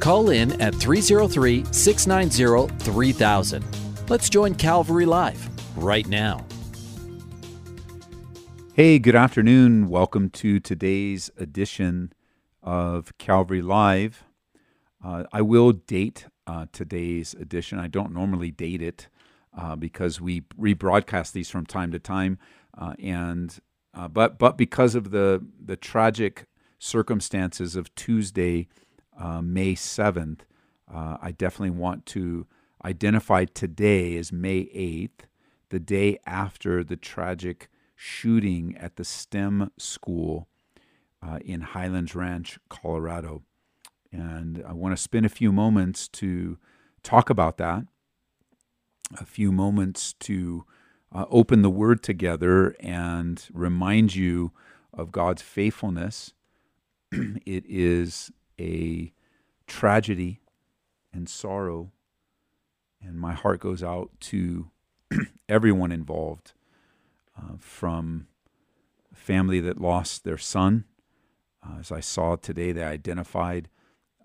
Call in at 303 690 3000. Let's join Calvary Live right now. Hey, good afternoon. Welcome to today's edition of Calvary Live. Uh, I will date uh, today's edition. I don't normally date it uh, because we rebroadcast these from time to time, uh, and uh, but but because of the the tragic circumstances of Tuesday, uh, May seventh, I definitely want to identify today as May eighth, the day after the tragic shooting at the STEM school uh, in Highlands Ranch, Colorado. And I want to spend a few moments to talk about that, a few moments to uh, open the Word together and remind you of God's faithfulness. it is a tragedy and sorrow, and my heart goes out to everyone involved uh, from family that lost their son. Uh, as I saw today, they identified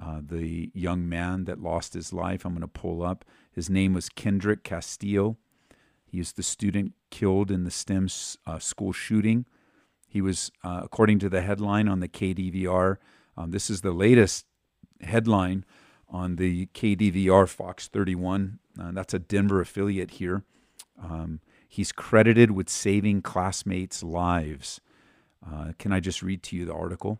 uh, the young man that lost his life. I'm going to pull up. His name was Kendrick Castillo. He is the student killed in the STEM uh, school shooting. He was, uh, according to the headline on the KDVR, um, this is the latest headline on the KDVR Fox 31. Uh, that's a Denver affiliate here. Um, He's credited with saving classmates' lives. Uh, can I just read to you the article?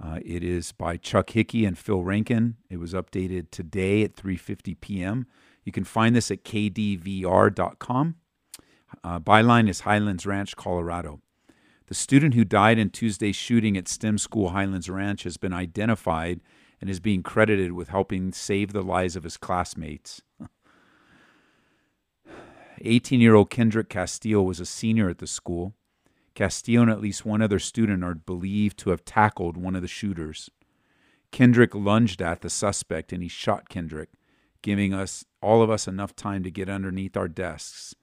Uh, it is by Chuck Hickey and Phil Rankin. It was updated today at 3:50 p.m. You can find this at kdvr.com. Uh, byline is Highlands Ranch, Colorado. The student who died in Tuesday's shooting at STEM School Highlands Ranch has been identified and is being credited with helping save the lives of his classmates. 18 year old Kendrick Castillo was a senior at the school. Castillo and at least one other student are believed to have tackled one of the shooters. Kendrick lunged at the suspect and he shot Kendrick, giving us all of us enough time to get underneath our desks,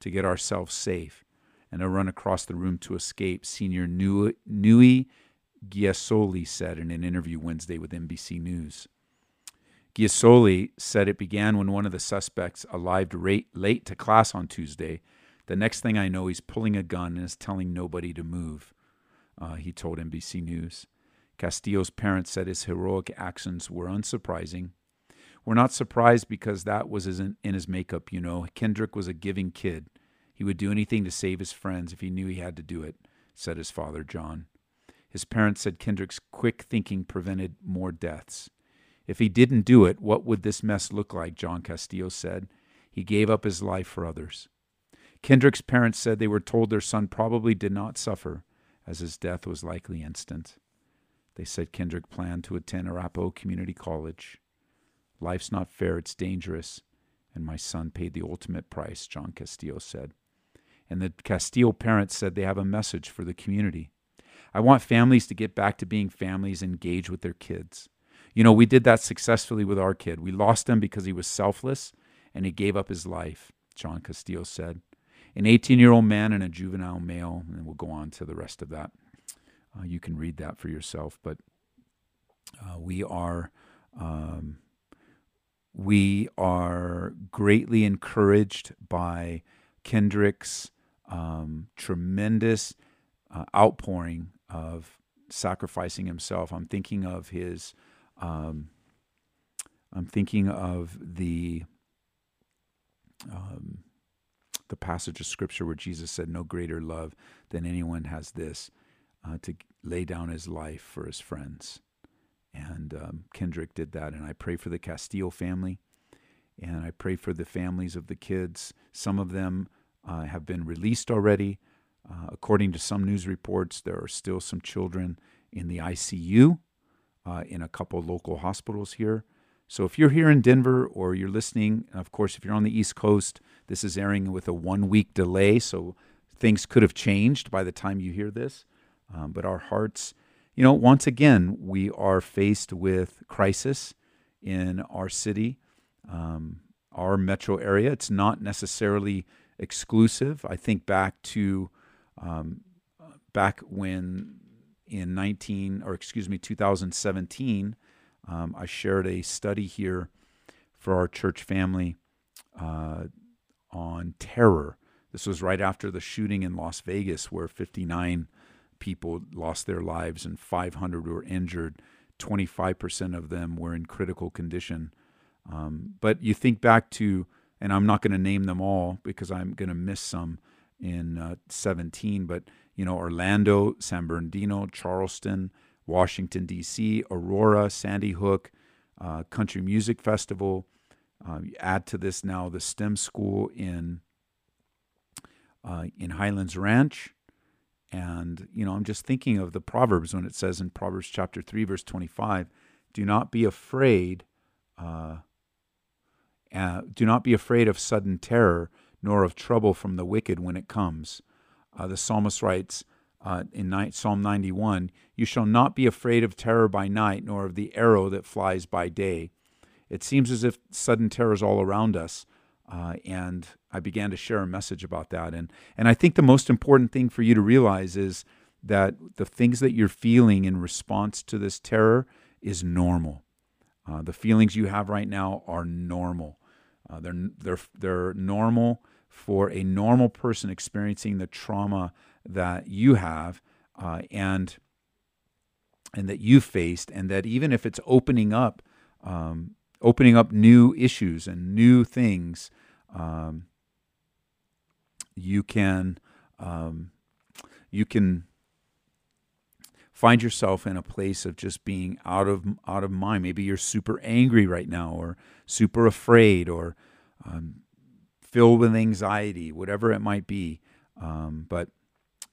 to get ourselves safe, and to run across the room to escape, senior Nui Giasolli said in an interview Wednesday with NBC News. Giasolli said it began when one of the suspects arrived late to class on Tuesday. The next thing I know, he's pulling a gun and is telling nobody to move, uh, he told NBC News. Castillo's parents said his heroic actions were unsurprising. We're not surprised because that was in his makeup, you know. Kendrick was a giving kid. He would do anything to save his friends if he knew he had to do it, said his father, John. His parents said Kendrick's quick thinking prevented more deaths. If he didn't do it, what would this mess look like? John Castillo said. He gave up his life for others. Kendrick's parents said they were told their son probably did not suffer, as his death was likely instant. They said Kendrick planned to attend Arapahoe Community College. Life's not fair, it's dangerous, and my son paid the ultimate price, John Castillo said. And the Castillo parents said they have a message for the community. I want families to get back to being families engaged with their kids. You know, we did that successfully with our kid. We lost him because he was selfless and he gave up his life, John Castillo said. An 18 year old man and a juvenile male, and we'll go on to the rest of that. Uh, you can read that for yourself, but uh, we are. Um, we are greatly encouraged by Kendrick's um, tremendous uh, outpouring of sacrificing himself. I'm thinking of his um, I'm thinking of the um, the passage of scripture where Jesus said, "No greater love than anyone has this uh, to lay down his life for his friends." And um, Kendrick did that, and I pray for the Castillo family, and I pray for the families of the kids. Some of them uh, have been released already. Uh, according to some news reports, there are still some children in the ICU uh, in a couple local hospitals here. So if you're here in Denver or you're listening, of course, if you're on the East Coast, this is airing with a one week delay. So things could have changed by the time you hear this. Um, but our hearts, you know, once again, we are faced with crisis in our city, um, our metro area. It's not necessarily exclusive. I think back to um, back when in 19 or excuse me 2017 um, i shared a study here for our church family uh, on terror. This was right after the shooting in las vegas where 59 people lost their lives and 500 were injured. 25% of them were in critical condition. Um, but you think back to and i'm not going to name them all because i'm going to miss some in uh, 17 but you know, Orlando, San Bernardino, Charleston, Washington, D.C., Aurora, Sandy Hook, uh, Country Music Festival. Uh, add to this now the STEM school in uh, in Highlands Ranch, and you know I'm just thinking of the Proverbs when it says in Proverbs chapter three verse twenty five, "Do not be afraid, uh, do not be afraid of sudden terror, nor of trouble from the wicked when it comes." Uh, the psalmist writes uh, in Psalm 91 You shall not be afraid of terror by night, nor of the arrow that flies by day. It seems as if sudden terror is all around us. Uh, and I began to share a message about that. And, and I think the most important thing for you to realize is that the things that you're feeling in response to this terror is normal. Uh, the feelings you have right now are normal. Uh, they're, they're, they're normal for a normal person experiencing the trauma that you have uh, and and that you faced, and that even if it's opening up, um, opening up new issues and new things, um, you can um, you can find yourself in a place of just being out of out of mind. Maybe you're super angry right now, or super afraid, or um, filled with anxiety, whatever it might be. Um, but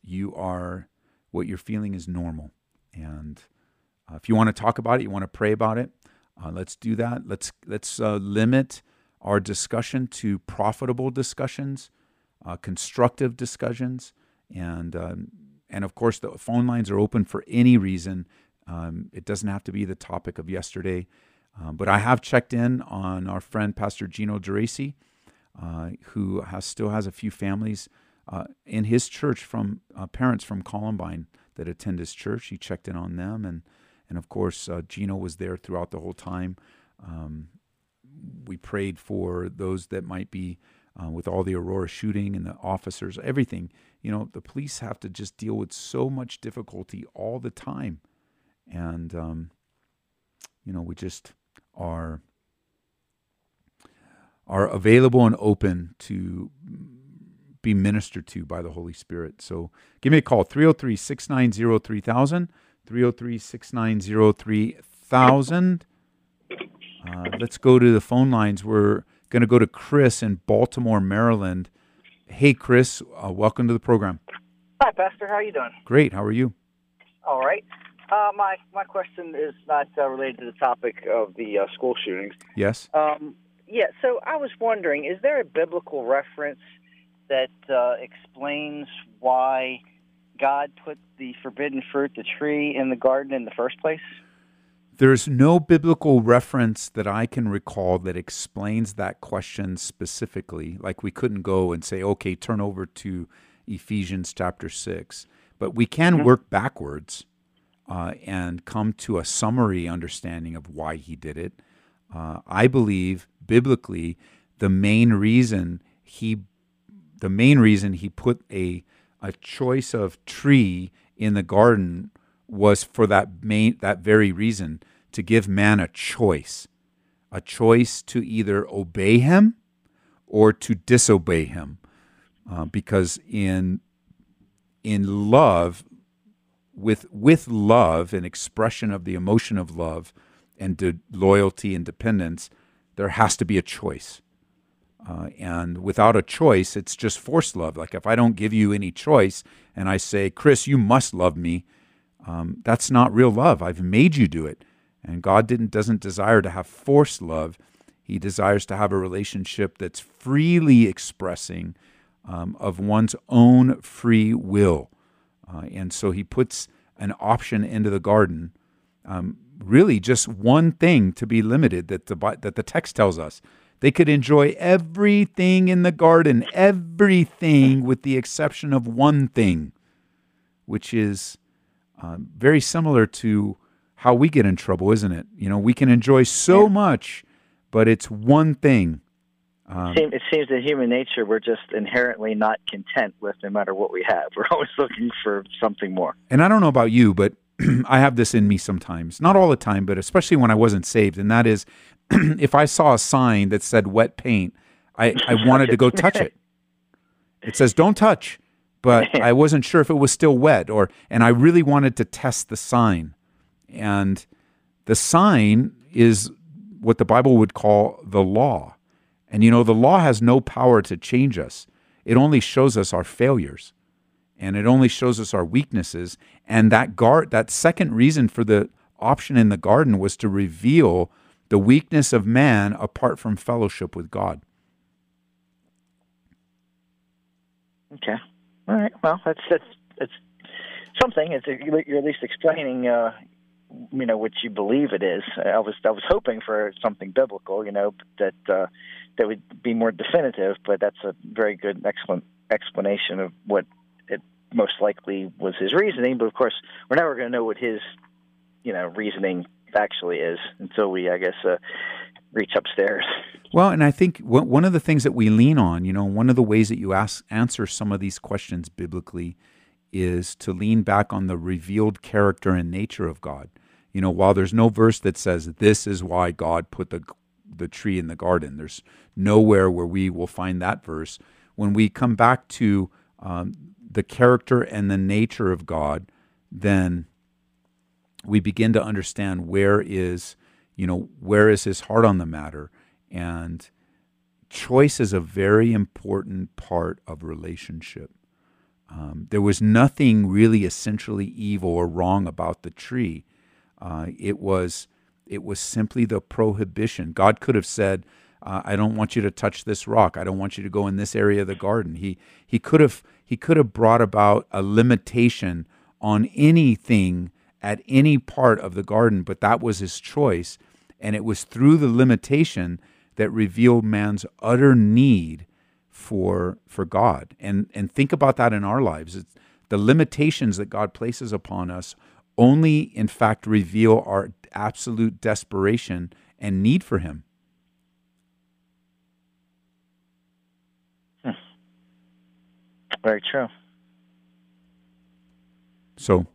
you are, what you're feeling is normal. And uh, if you want to talk about it, you want to pray about it, uh, let's do that. Let's, let's uh, limit our discussion to profitable discussions, uh, constructive discussions. And, um, and of course, the phone lines are open for any reason. Um, it doesn't have to be the topic of yesterday. Um, but I have checked in on our friend Pastor Gino Geraci uh, who has still has a few families uh, in his church from uh, parents from Columbine that attend his church. He checked in on them, and and of course uh, Gino was there throughout the whole time. Um, we prayed for those that might be uh, with all the Aurora shooting and the officers, everything. You know, the police have to just deal with so much difficulty all the time, and um, you know we just are are available and open to be ministered to by the Holy Spirit. So give me a call 303 690 3000. 303 690 3000. Uh, let's go to the phone lines. We're going to go to Chris in Baltimore, Maryland. Hey, Chris, uh, welcome to the program. Hi, Pastor. How are you doing? Great. How are you? All right. Uh, my my question is not uh, related to the topic of the uh, school shootings. Yes. Um, yeah, so I was wondering, is there a biblical reference that uh, explains why God put the forbidden fruit, the tree, in the garden in the first place? There's no biblical reference that I can recall that explains that question specifically. Like we couldn't go and say, okay, turn over to Ephesians chapter 6. But we can mm-hmm. work backwards uh, and come to a summary understanding of why he did it. Uh, I believe biblically the main reason he the main reason he put a a choice of tree in the garden was for that main that very reason to give man a choice a choice to either obey him or to disobey him uh, because in in love with with love an expression of the emotion of love and de- loyalty and dependence there has to be a choice. Uh, and without a choice, it's just forced love. Like if I don't give you any choice and I say, Chris, you must love me, um, that's not real love. I've made you do it. And God didn't doesn't desire to have forced love. He desires to have a relationship that's freely expressing um, of one's own free will. Uh, and so he puts an option into the garden, um, really just one thing to be limited that the, that the text tells us. They could enjoy everything in the garden, everything with the exception of one thing, which is uh, very similar to how we get in trouble, isn't it? You know, we can enjoy so yeah. much, but it's one thing. Um, it seems that human nature, we're just inherently not content with no matter what we have. We're always looking for something more. And I don't know about you, but I have this in me sometimes. Not all the time, but especially when I wasn't saved. And that is if I saw a sign that said wet paint, I, I wanted to go touch it. It says don't touch, but I wasn't sure if it was still wet or and I really wanted to test the sign. And the sign is what the Bible would call the law. And you know, the law has no power to change us, it only shows us our failures and it only shows us our weaknesses. And that guard, that second reason for the option in the garden was to reveal the weakness of man apart from fellowship with God. Okay. All right. Well, that's that's that's something. It's you're at least explaining uh, you know what you believe it is. I was I was hoping for something biblical, you know, that uh, that would be more definitive. But that's a very good, excellent explanation of what it most likely was his reasoning. But of course, we're never going to know what his you know reasoning actually is until we, I guess, uh, reach upstairs. Well, and I think one of the things that we lean on, you know, one of the ways that you ask answer some of these questions biblically is to lean back on the revealed character and nature of God. You know, while there's no verse that says this is why God put the the tree in the garden, there's nowhere where we will find that verse. When we come back to um, the character and the nature of God, then we begin to understand where is, you know, where is His heart on the matter, and choice is a very important part of relationship. Um, there was nothing really essentially evil or wrong about the tree. Uh, it was it was simply the prohibition. God could have said, uh, "I don't want you to touch this rock. I don't want you to go in this area of the garden." He he could have he could have brought about a limitation on anything at any part of the garden, but that was his choice, and it was through the limitation that revealed man's utter need for for God. And and think about that in our lives. It's, the limitations that God places upon us only in fact reveal our absolute desperation and need for him. Hmm. Very true. So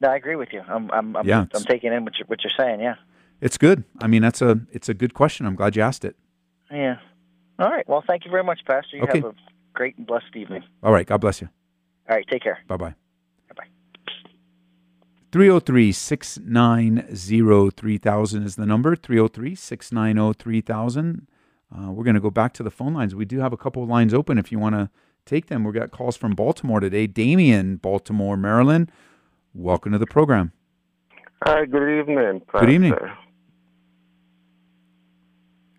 No, I agree with you. I'm I'm I'm, yeah, I'm taking in what you're, what you're saying. Yeah, it's good. I mean, that's a it's a good question. I'm glad you asked it. Yeah. All right. Well, thank you very much, Pastor. You okay. have a great and blessed evening. All right. God bless you. All right. Take care. Bye bye. Bye bye. 303 690 3000 is the number. 303 690 3000. Uh, we're going to go back to the phone lines. We do have a couple of lines open if you want to take them. We've got calls from Baltimore today. Damien, Baltimore, Maryland. Welcome to the program. Hi, good evening. Pastor. Good evening.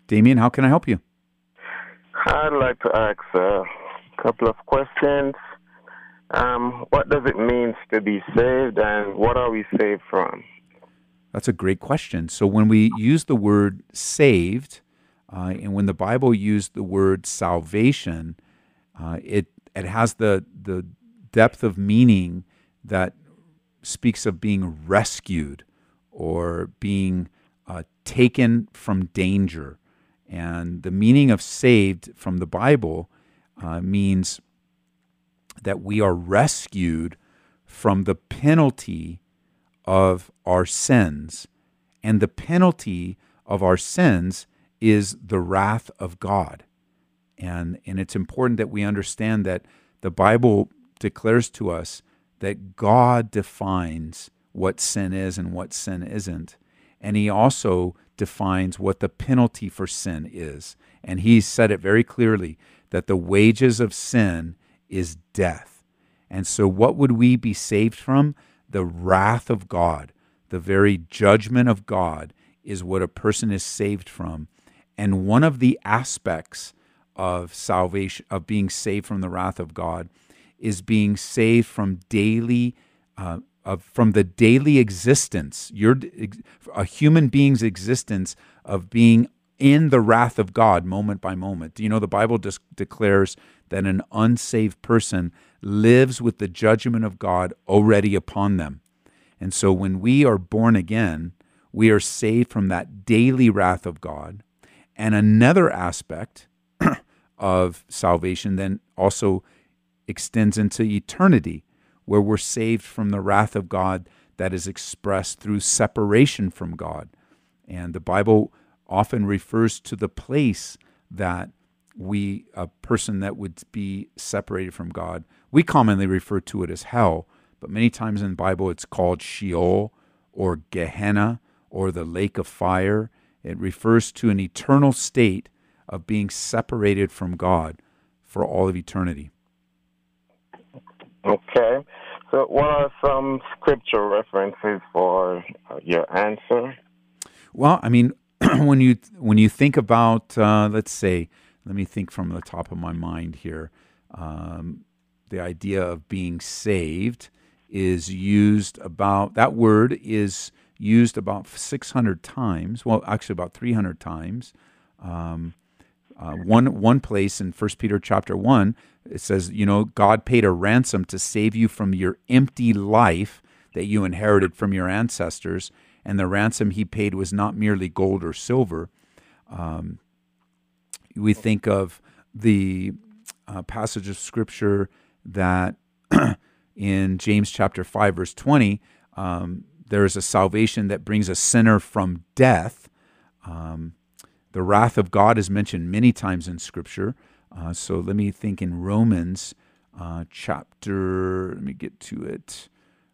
Damien, how can I help you? I'd like to ask a couple of questions. Um, what does it mean to be saved, and what are we saved from? That's a great question. So, when we use the word saved, uh, and when the Bible used the word salvation, uh, it it has the the depth of meaning that speaks of being rescued or being uh, taken from danger. And the meaning of saved from the Bible uh, means that we are rescued from the penalty of our sins. And the penalty of our sins is the wrath of God. And, and it's important that we understand that the Bible declares to us that God defines what sin is and what sin isn't. And he also defines what the penalty for sin is. And he said it very clearly that the wages of sin is death. And so, what would we be saved from? the wrath of God, the very judgment of God, is what a person is saved from. And one of the aspects of salvation, of being saved from the wrath of God, is being saved from daily, uh, of, from the daily existence, your a human being's existence of being in the wrath of God moment by moment. Do you know the Bible just declares that an unsaved person lives with the judgment of God already upon them. And so when we are born again, we are saved from that daily wrath of God. And another aspect of salvation then also extends into eternity, where we're saved from the wrath of God that is expressed through separation from God. And the Bible often refers to the place that we, a person that would be separated from God, we commonly refer to it as hell, but many times in the Bible it's called Sheol or Gehenna or the lake of fire. It refers to an eternal state of being separated from God for all of eternity. Okay. So, what are some scripture references for uh, your answer? Well, I mean, when you when you think about, uh, let's say, let me think from the top of my mind here. Um, the idea of being saved is used about that word is used about 600 times. Well, actually, about 300 times. Um, uh, one one place in First Peter chapter one, it says, you know, God paid a ransom to save you from your empty life that you inherited from your ancestors, and the ransom He paid was not merely gold or silver. Um, we think of the uh, passage of Scripture that in James chapter five verse twenty, um, there is a salvation that brings a sinner from death. Um, the wrath of God is mentioned many times in Scripture. Uh, so let me think in Romans uh, chapter, let me get to it,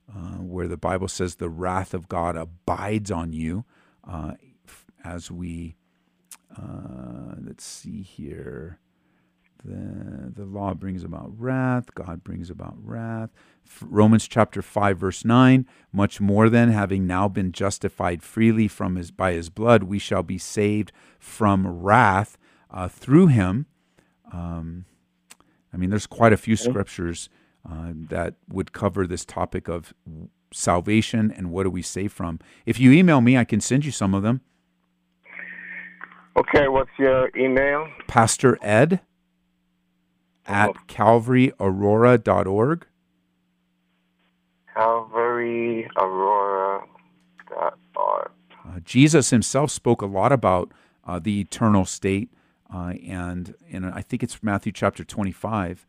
uh, where the Bible says the wrath of God abides on you uh, as we, uh, let's see here. The, the law brings about wrath, God brings about wrath. Romans chapter 5 verse 9, much more than having now been justified freely from his by his blood, we shall be saved from wrath uh, through him. Um, I mean, there's quite a few scriptures uh, that would cover this topic of salvation and what do we save from. If you email me, I can send you some of them. Okay, what's your email? Pastor Ed at calvaryaurora.org. calvaryaurora.org. Uh, Jesus himself spoke a lot about uh, the eternal state, uh, and in I think it's Matthew chapter 25.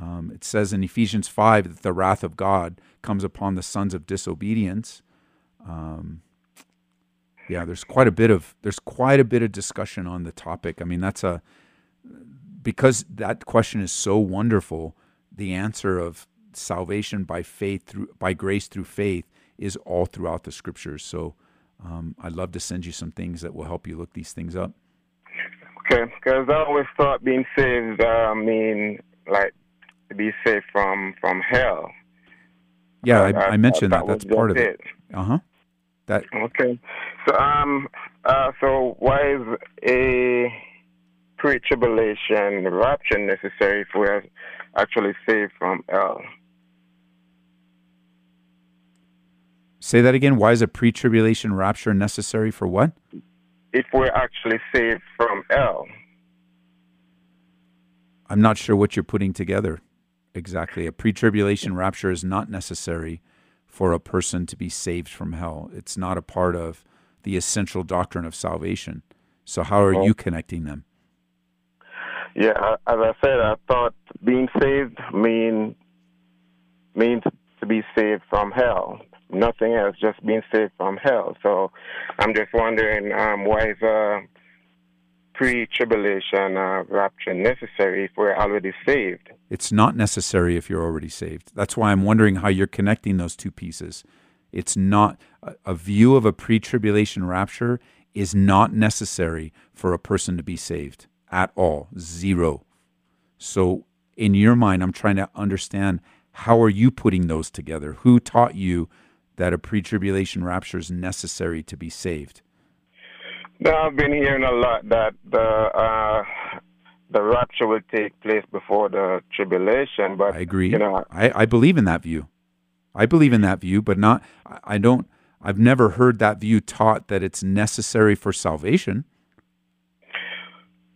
Um, it says in Ephesians 5 that the wrath of God comes upon the sons of disobedience. Um, yeah, there's quite a bit of there's quite a bit of discussion on the topic. I mean, that's a because that question is so wonderful. The answer of salvation by faith through by grace through faith is all throughout the scriptures. So um, I'd love to send you some things that will help you look these things up. Okay, because I always thought being saved uh, mean like to be saved from from hell. Yeah, I, I, I mentioned that. that. That's part of it. Uh huh. That. Okay. So um uh so why is a pre-tribulation rapture necessary if we are actually saved from hell? Say that again. Why is a pre tribulation rapture necessary for what? If we're actually saved from hell. I'm not sure what you're putting together exactly. A pre tribulation rapture is not necessary for a person to be saved from hell. It's not a part of the essential doctrine of salvation. So, how are you oh. connecting them? Yeah, as I said, I thought being saved mean means to be saved from hell nothing else, just being saved from hell. So I'm just wondering um, why is a pre-tribulation uh, rapture necessary if we're already saved? It's not necessary if you're already saved. That's why I'm wondering how you're connecting those two pieces. It's not a view of a pre-tribulation rapture is not necessary for a person to be saved at all. Zero. So in your mind, I'm trying to understand how are you putting those together? Who taught you that a pre-tribulation rapture is necessary to be saved. Now, I've been hearing a lot that the uh, the rapture will take place before the tribulation, but I agree. You know, I, I believe in that view. I believe in that view, but not. I- I don't. I've never heard that view taught that it's necessary for salvation.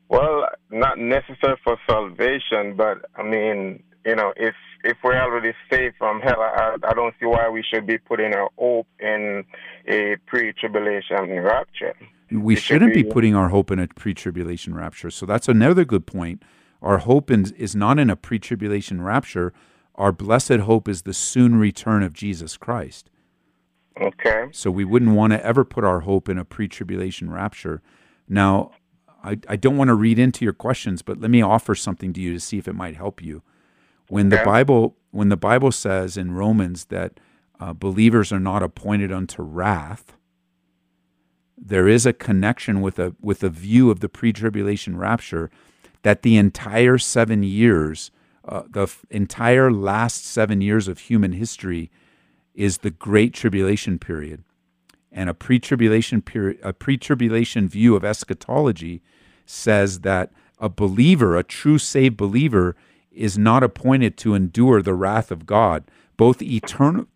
Well, not necessary for salvation, but I mean, you know, if if we're already saved from hell, I, I don't see why we should be putting our hope in a pre-tribulation rapture. We It should shouldn't be be- putting our hope in a pre-tribulation rapture. So that's another good point. Our hope in, is not in a pre-tribulation rapture. Our blessed hope is the soon return of Jesus Christ. Okay. So we wouldn't want to ever put our hope in a pre-tribulation rapture. Now, I, I don't want to read into your questions, but let me offer something to you to see if it might help you. When the Bible when the Bible says in Romans that uh, believers are not appointed unto wrath, there is a connection with a with a view of the pre-tribulation rapture that the entire seven years, uh, the f- entire last seven years of human history, is the great tribulation period, and a pre-tribulation period, a pre-tribulation view of eschatology says that a believer, a true saved believer, is not appointed to endure the wrath of God, both eternal,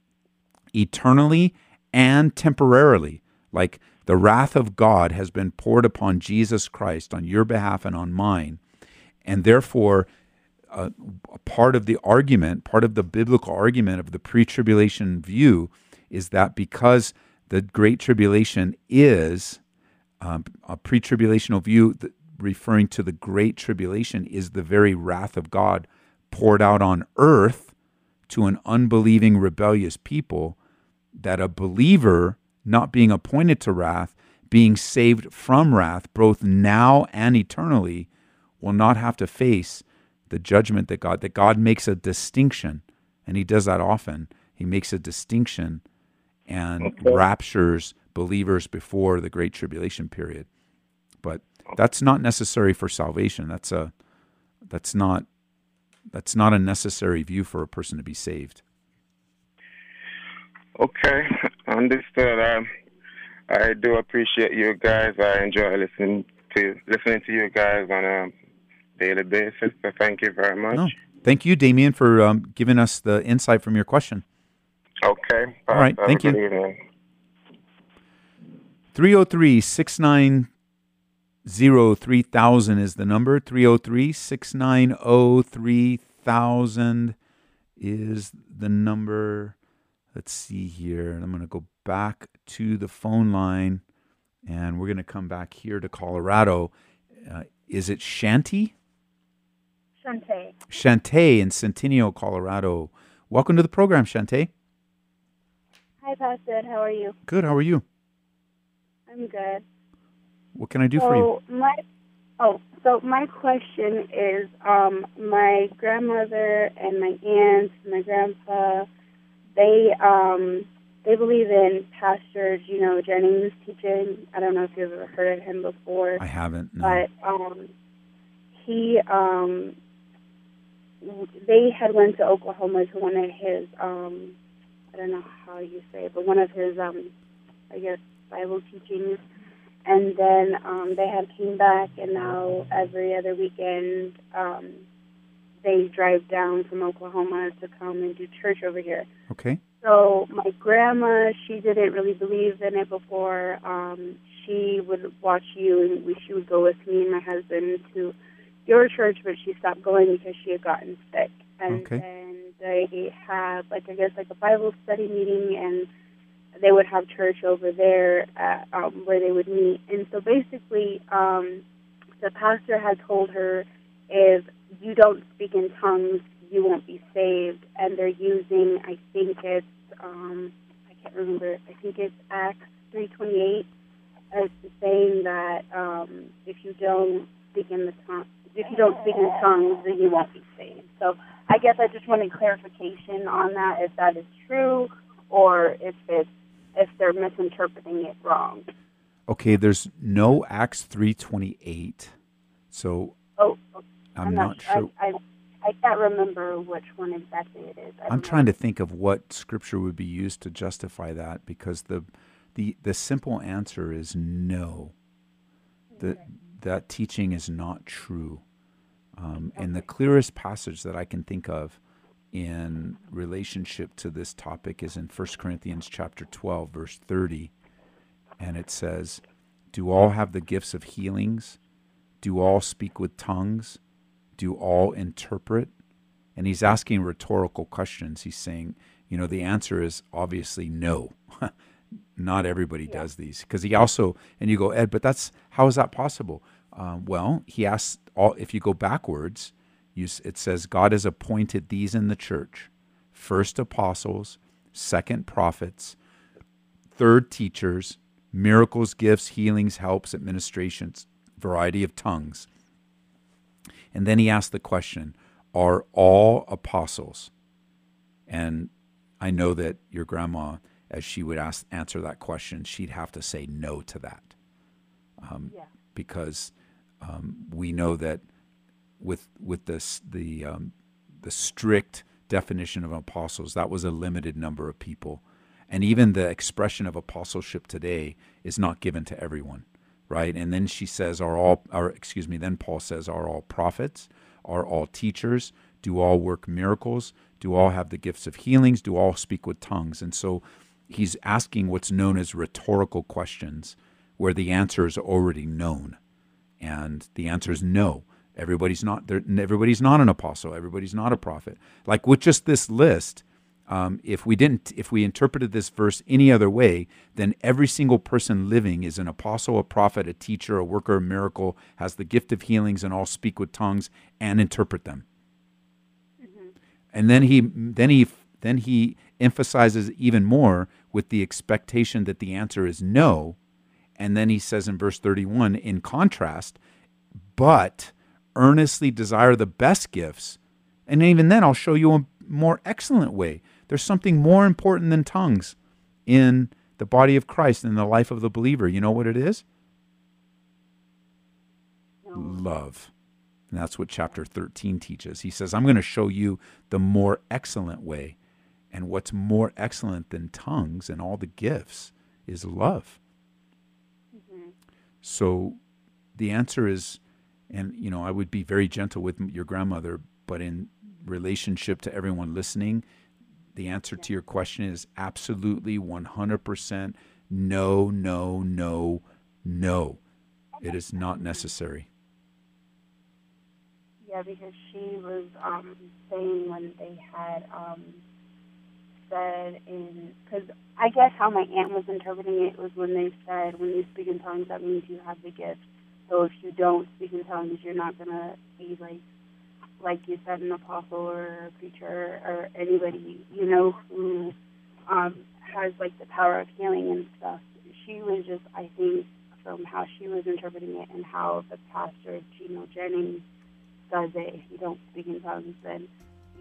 eternally and temporarily. Like the wrath of God has been poured upon Jesus Christ on your behalf and on mine. And therefore, uh, a part of the argument, part of the biblical argument of the pre tribulation view is that because the Great Tribulation is um, a pre tribulational view, referring to the Great Tribulation, is the very wrath of God poured out on earth to an unbelieving, rebellious people, that a believer, not being appointed to wrath, being saved from wrath, both now and eternally, will not have to face the judgment that God that God makes a distinction, and He does that often. He makes a distinction and raptures believers before the great tribulation period. But that's not necessary for salvation. That's a that's not that's not a necessary view for a person to be saved. Okay, understood. Um, I do appreciate you guys. I enjoy listening to listening to you guys on a daily basis. So thank you very much. No, thank you, Damien, for um, giving us the insight from your question. Okay. All right, thank you. good 303 690 3000 is the number. 303 690 3000 is the number. Let's see here. I'm going to go back to the phone line and we're going to come back here to Colorado. Uh, is it Shanty? Shantae. Shantae in Centennial, Colorado. Welcome to the program, Shantae. Hi, Pastor. How are you? Good. How are you? I'm good. What can I do for you? My oh, so my question is, um, my grandmother and my aunts, my grandpa, they um, they believe in pastors, you know, Jennings' teaching. I don't know if you've ever heard of him before. I haven't. No. but um, he um, they had went to Oklahoma to one of his um, I don't know how you say it, but one of his um, I guess Bible teachings, and then um, they have came back, and now every other weekend um, they drive down from Oklahoma to come and do church over here. okay. So my grandma, she didn't really believe in it before. Um, she would watch you, and we, she would go with me and my husband to your church, but she stopped going because she had gotten sick. And Okay. then they had, like, I guess, like a Bible study meeting, and they would have church over there at, um, where they would meet. And so basically, um, the pastor had told her, if you don't speak in tongues, you won't be saved. And they're using, I think it's, um, I can't remember, I think it's Acts 328 as saying that um, if you don't speak in the tongue, if you don't speak in tongues, then you won't be saved. So I guess I just wanted clarification on that, if that is true, or if it's if they're misinterpreting it wrong. Okay, there's no Acts 328. So Oh, I'm, I'm not, sure. sure. I, I, I can't remember which one exactly it is. I'm trying to think of what scripture would be used to justify that because the the the simple answer is no. The, okay. That teaching is not true. Um, okay. And the clearest passage that I can think of in relationship to this topic is in 1 Corinthians chapter 12 verse 30 and it says do all have the gifts of healings? Do all speak with tongues? Do all interpret? And he's asking rhetorical questions. He's saying you know the answer is obviously no. Not everybody yeah. does these. Because he also and you go ed but that's how is that possible? Um, well he asks all if you go backwards you, it says God has appointed these in the church first apostles, second prophets, third teachers, miracles, gifts, healings, helps, administrations, variety of tongues. And then he asked the question Are all apostles? And I know that your grandma, as she would ask, answer that question, she'd have to say no to that. Um, yeah. Because um, we know that with with this the um, the strict definition of apostles. That was a limited number of people, and even the expression of apostleship today is not given to everyone, right? And then she says, "Are all?" Or excuse me. Then Paul says, "Are all prophets? Are all teachers? Do all work miracles? Do all have the gifts of healings? Do all speak with tongues?" And so he's asking what's known as rhetorical questions, where the answer is already known, and the answer is no. Everybody's not everybody's not an apostle. Everybody's not a prophet. Like with just this list, um, if we didn't, if we interpreted this verse any other way, then every single person living is an apostle, a prophet, a teacher, a worker a miracle, has the gift of healings, and all speak with tongues and interpret them. Mm-hmm. And then he, then he, then he emphasizes even more with the expectation that the answer is no. And then he says in verse 31, in contrast, but earnestly desire the best gifts. And even then, I'll show you a more excellent way. There's something more important than tongues in the body of Christ in the life of the believer. You know what it is? No. Love. And that's what chapter 13 teaches. He says, I'm going to show you the more excellent way. And what's more excellent than tongues and all the gifts is love. Mm-hmm. So the answer is and you know i would be very gentle with your grandmother but in relationship to everyone listening the answer to your question is absolutely 100% no no no no. It is not necessary. Yeah because she was um, saying when they had um, said in because i guess how my aunt was interpreting it was when they said when you speak in tongues that means you have the gift so if you don't speak in tongues, you're not gonna be like, like you said, an apostle or a preacher or anybody you know who um, has like the power of healing and stuff. She was just, I think, from how she was interpreting it and how the pastor Gino Jennings does it. If you don't speak in tongues, then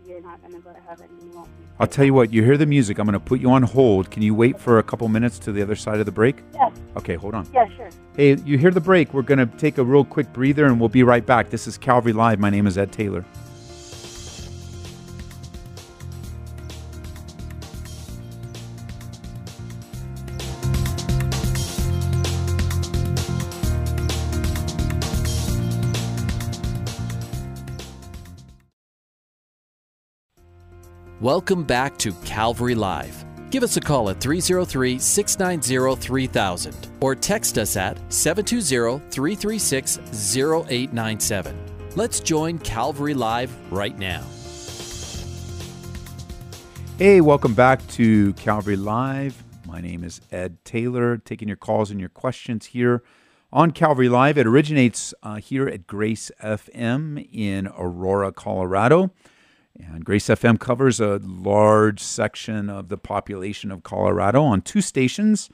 you're not going to go to heaven. You won't I'll tell you what, you hear the music. I'm going to put you on hold. Can you wait for a couple minutes to the other side of the break? Yes. Okay, hold on. Yeah, sure. Hey, you hear the break. We're going to take a real quick breather and we'll be right back. This is Calvary Live. My name is Ed Taylor. Welcome back to Calvary Live. Give us a call at 303 690 3000 or text us at 720 336 0897. Let's join Calvary Live right now. Hey, welcome back to Calvary Live. My name is Ed Taylor, taking your calls and your questions here on Calvary Live. It originates uh, here at Grace FM in Aurora, Colorado. And Grace FM covers a large section of the population of Colorado on two stations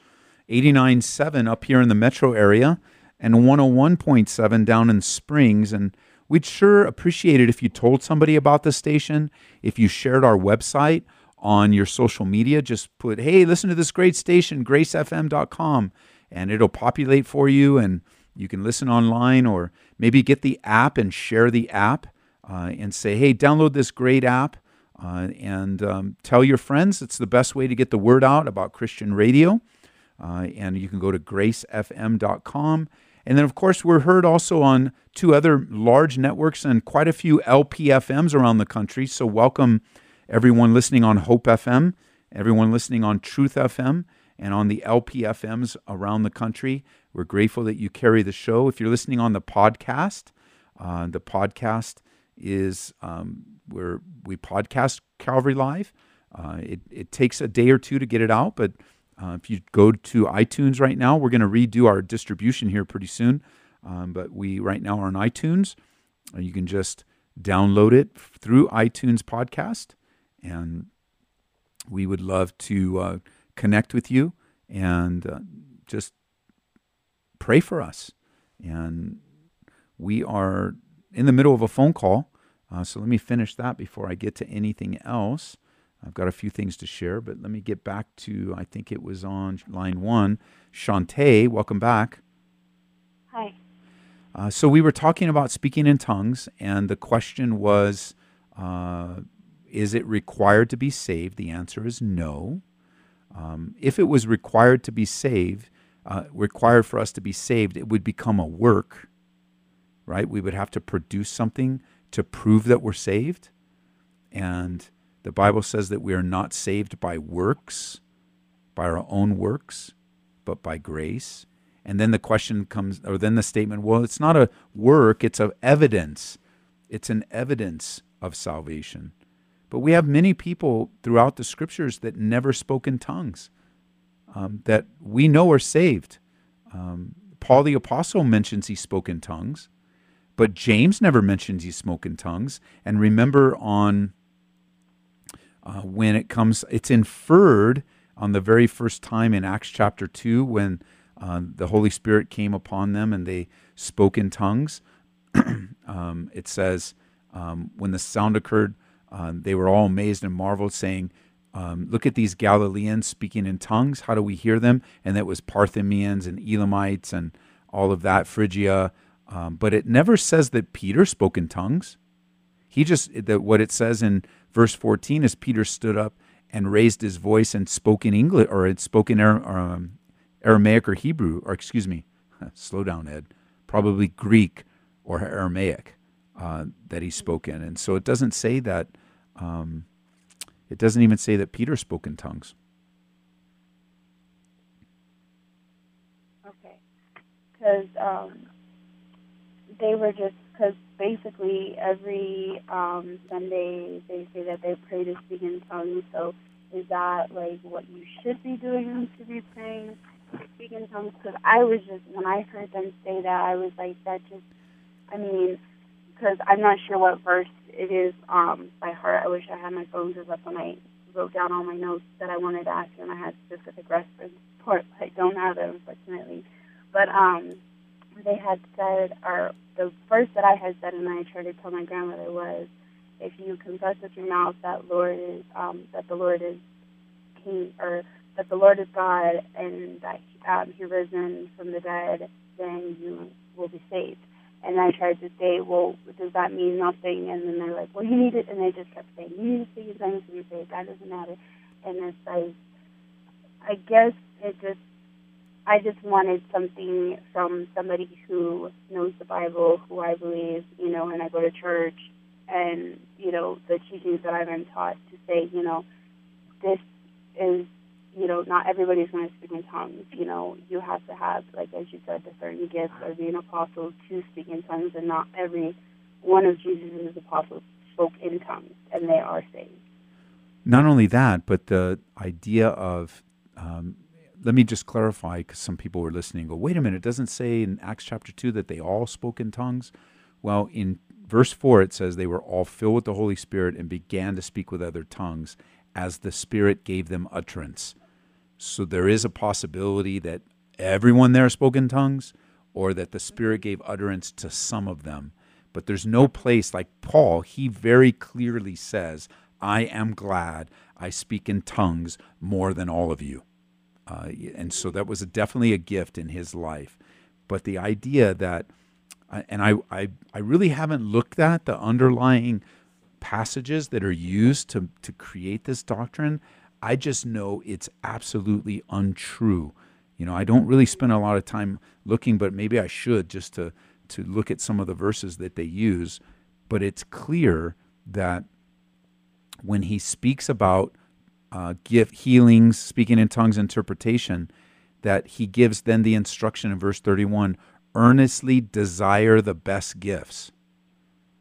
89.7 up here in the metro area and 101.7 down in Springs. And we'd sure appreciate it if you told somebody about the station, if you shared our website on your social media. Just put, hey, listen to this great station, gracefm.com, and it'll populate for you. And you can listen online or maybe get the app and share the app and say, hey, download this great app uh, and um, tell your friends. It's the best way to get the word out about Christian radio. Uh, and you can go to gracefm.com. And then, of course, we're heard also on two other large networks and quite a few LPFMs around the country. So, welcome everyone listening on Hope FM, everyone listening on Truth FM, and on the LPFMs around the country. We're grateful that you carry the show. If you're listening on the podcast, uh, the podcast is um, where we podcast Calvary Live. Uh, it, it takes a day or two to get it out, but uh, if you go to iTunes right now, we're going to redo our distribution here pretty soon. Um, but we right now are on iTunes. Uh, you can just download it through iTunes podcast, and we would love to uh, connect with you and uh, just pray for us. And we are in the middle of a phone call. Uh, so let me finish that before I get to anything else. I've got a few things to share, but let me get back to, I think it was on line one. Shantae, welcome back. Hi. Uh, so we were talking about speaking in tongues, and the question was uh, Is it required to be saved? The answer is no. Um, if it was required to be saved, uh, required for us to be saved, it would become a work, right? We would have to produce something to prove that we're saved. And the Bible says that we are not saved by works, by our own works, but by grace. And then the question comes, or then the statement, well, it's not a work, it's an evidence. It's an evidence of salvation. But we have many people throughout the scriptures that never spoke in tongues, um, that we know are saved. Um, Paul the Apostle mentions he spoke in tongues, but James never mentions he spoke in tongues. And remember, on uh, when it comes, it's inferred on the very first time in Acts chapter 2 when uh, the Holy Spirit came upon them and they spoke in tongues. um, it says, um, when the sound occurred, uh, they were all amazed and marveled, saying, um, Look at these Galileans speaking in tongues. How do we hear them? And that was Parthians and Elamites and all of that, Phrygia. Um, but it never says that Peter spoke in tongues. He just, that what it says in Verse 14 is Peter stood up and raised his voice and spoke in English, or had spoken um, Aramaic or Hebrew, or excuse me, slow down, Ed, probably Greek or Aramaic uh, that he spoke in. And so it doesn't say that, um, it doesn't even say that Peter spoke in tongues. Okay. Because um, they were just because basically every um, Sunday they say that they pray to speak in tongues. So is that like what you should be doing to be praying speak in tongues? Because I was just when I heard them say that, I was like, that just, I mean, because I'm not sure what verse it is um, by heart. I wish I had my phone because that's when I wrote down all my notes that I wanted to ask you, and I had specific reference for it. I don't have it unfortunately, but um they had said, or the verse that I had said, and I tried to tell my grandmother was, if you confess with your mouth that Lord is, um, that the Lord is King, or that the Lord is God, and that um, He risen from the dead, then you will be saved. And I tried to say, well, does that mean nothing? And then they're like, well, you need it, and they just kept saying, you need to speak in tongues to be saved. That doesn't matter. And it's like, I guess it just I just wanted something from somebody who knows the Bible, who I believe, you know, and I go to church and, you know, the teachings that I've been taught to say, you know, this is, you know, not everybody's going to speak in tongues. You know, you have to have, like as you said, the certain gifts or be an apostle to speak in tongues, and not every one of Jesus' apostles spoke in tongues, and they are saved. Not only that, but the idea of um, let me just clarify because some people were listening go, wait a minute, it doesn't say in Acts chapter 2 that they all spoke in tongues. Well, in verse 4, it says they were all filled with the Holy Spirit and began to speak with other tongues as the Spirit gave them utterance. So there is a possibility that everyone there spoke in tongues or that the Spirit gave utterance to some of them. But there's no place like Paul, he very clearly says, I am glad I speak in tongues more than all of you. Uh, and so that was definitely a gift in his life. But the idea that and I, I, I really haven't looked at the underlying passages that are used to, to create this doctrine. I just know it's absolutely untrue. You know, I don't really spend a lot of time looking, but maybe I should just to, to look at some of the verses that they use. But it's clear that when he speaks about uh, gift healings, speaking in tongues, interpretation, that he gives then the instruction in verse 31 earnestly desire the best gifts.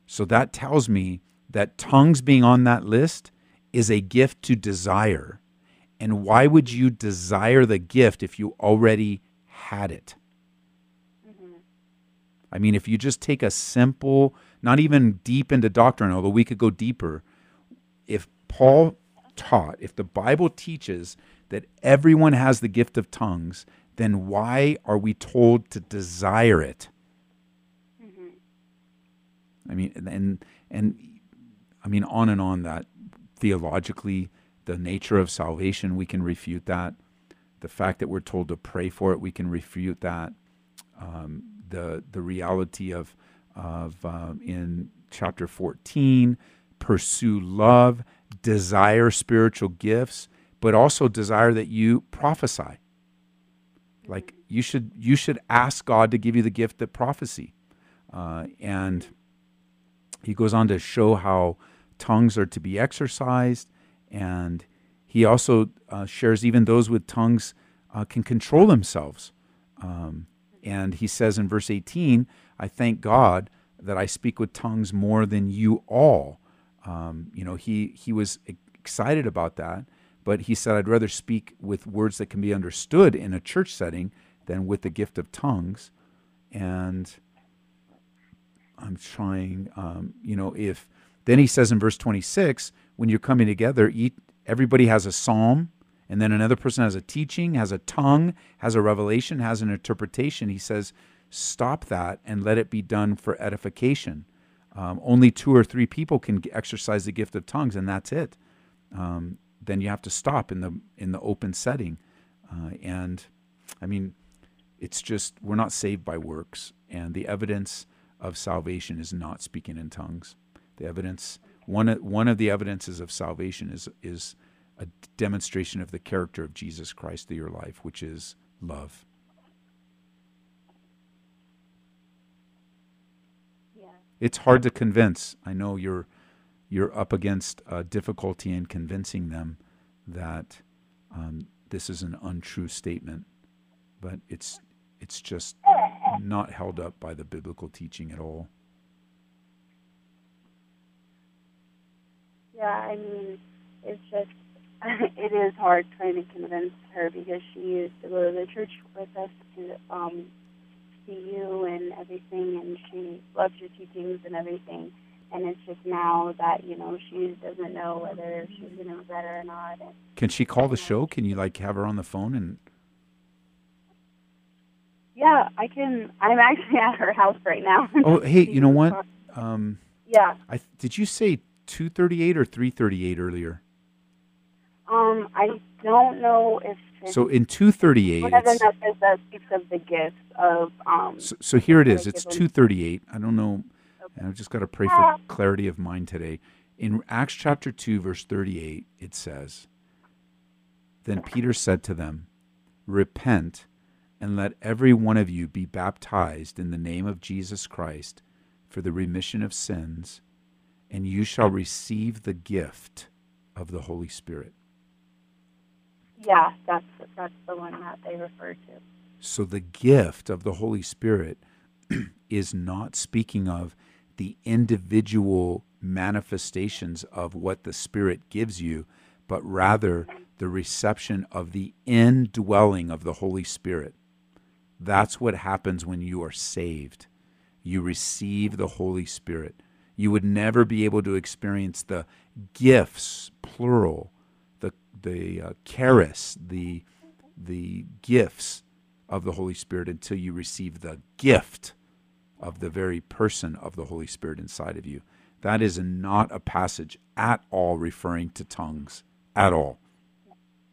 So that tells me that tongues being on that list is a gift to desire. And why would you desire the gift if you already had it? Mm-hmm. I mean, if you just take a simple, not even deep into doctrine, although we could go deeper, if Paul taught, if the Bible teaches that everyone has the gift of tongues, then why are we told to desire it? Mm-hmm. I mean, and and I mean, on and on. That theologically, the nature of salvation, we can refute that. The fact that we're told to pray for it, we can refute that. Um, the the reality of of um, in chapter fourteen, pursue love, desire spiritual gifts, but also desire that you prophesy. Like you should you should ask God to give you the gift of prophecy, uh, and he goes on to show how tongues are to be exercised, and he also uh, shares even those with tongues uh, can control themselves. Um, and he says in verse 18, I thank God that I speak with tongues more than you all. Um, you know, he, he was excited about that. But he said, I'd rather speak with words that can be understood in a church setting than with the gift of tongues. And I'm trying, um, you know, if then he says in verse 26, when you're coming together, eat, everybody has a psalm, and then another person has a teaching, has a tongue, has a revelation, has an interpretation. He says, stop that and let it be done for edification. Um, only two or three people can exercise the gift of tongues, and that's it. Um, then you have to stop in the in the open setting. Uh, and I mean, it's just we're not saved by works, and the evidence of salvation is not speaking in tongues. The evidence one one of the evidences of salvation is is a demonstration of the character of Jesus Christ through your life, which is love. It's hard to convince. I know you're you're up against a difficulty in convincing them that um, this is an untrue statement, but it's it's just not held up by the biblical teaching at all. Yeah, I mean, it's just it is hard trying to convince her because she used to go to the church with us to um, see you and everything, and she loves your teachings and everything and it's just now that you know she doesn't know whether she's gonna be better or not. And, Can she call the show? Can you like have her on the phone and? Yeah, I can. I'm actually at her house right now. Oh, hey, you know what? Um, yeah. I did you say two thirty eight or three thirty eight earlier? Um, I don't know if. So in two thirty eight, one of that speaks of the gifts of. Um, so, so here it is. It's two thirty eight. I don't know and I've just got to pray for clarity of mind today. In Acts chapter 2, verse 38, it says, Then Peter said to them, Repent and let every one of you be baptized in the name of Jesus Christ for the remission of sins, and you shall receive the gift of the Holy Spirit. Yeah, that's that's the one that they refer to. So the gift of the Holy Spirit is not speaking of the individual manifestations of what the Spirit gives you, but rather the reception of the indwelling of the Holy Spirit. That's what happens when you are saved. You receive the Holy Spirit. You would never be able to experience the gifts, plural, the, uh, charis, the, the gifts of the Holy Spirit until you receive the gift of the very person of the Holy Spirit inside of you. That is not a passage at all referring to tongues, at all.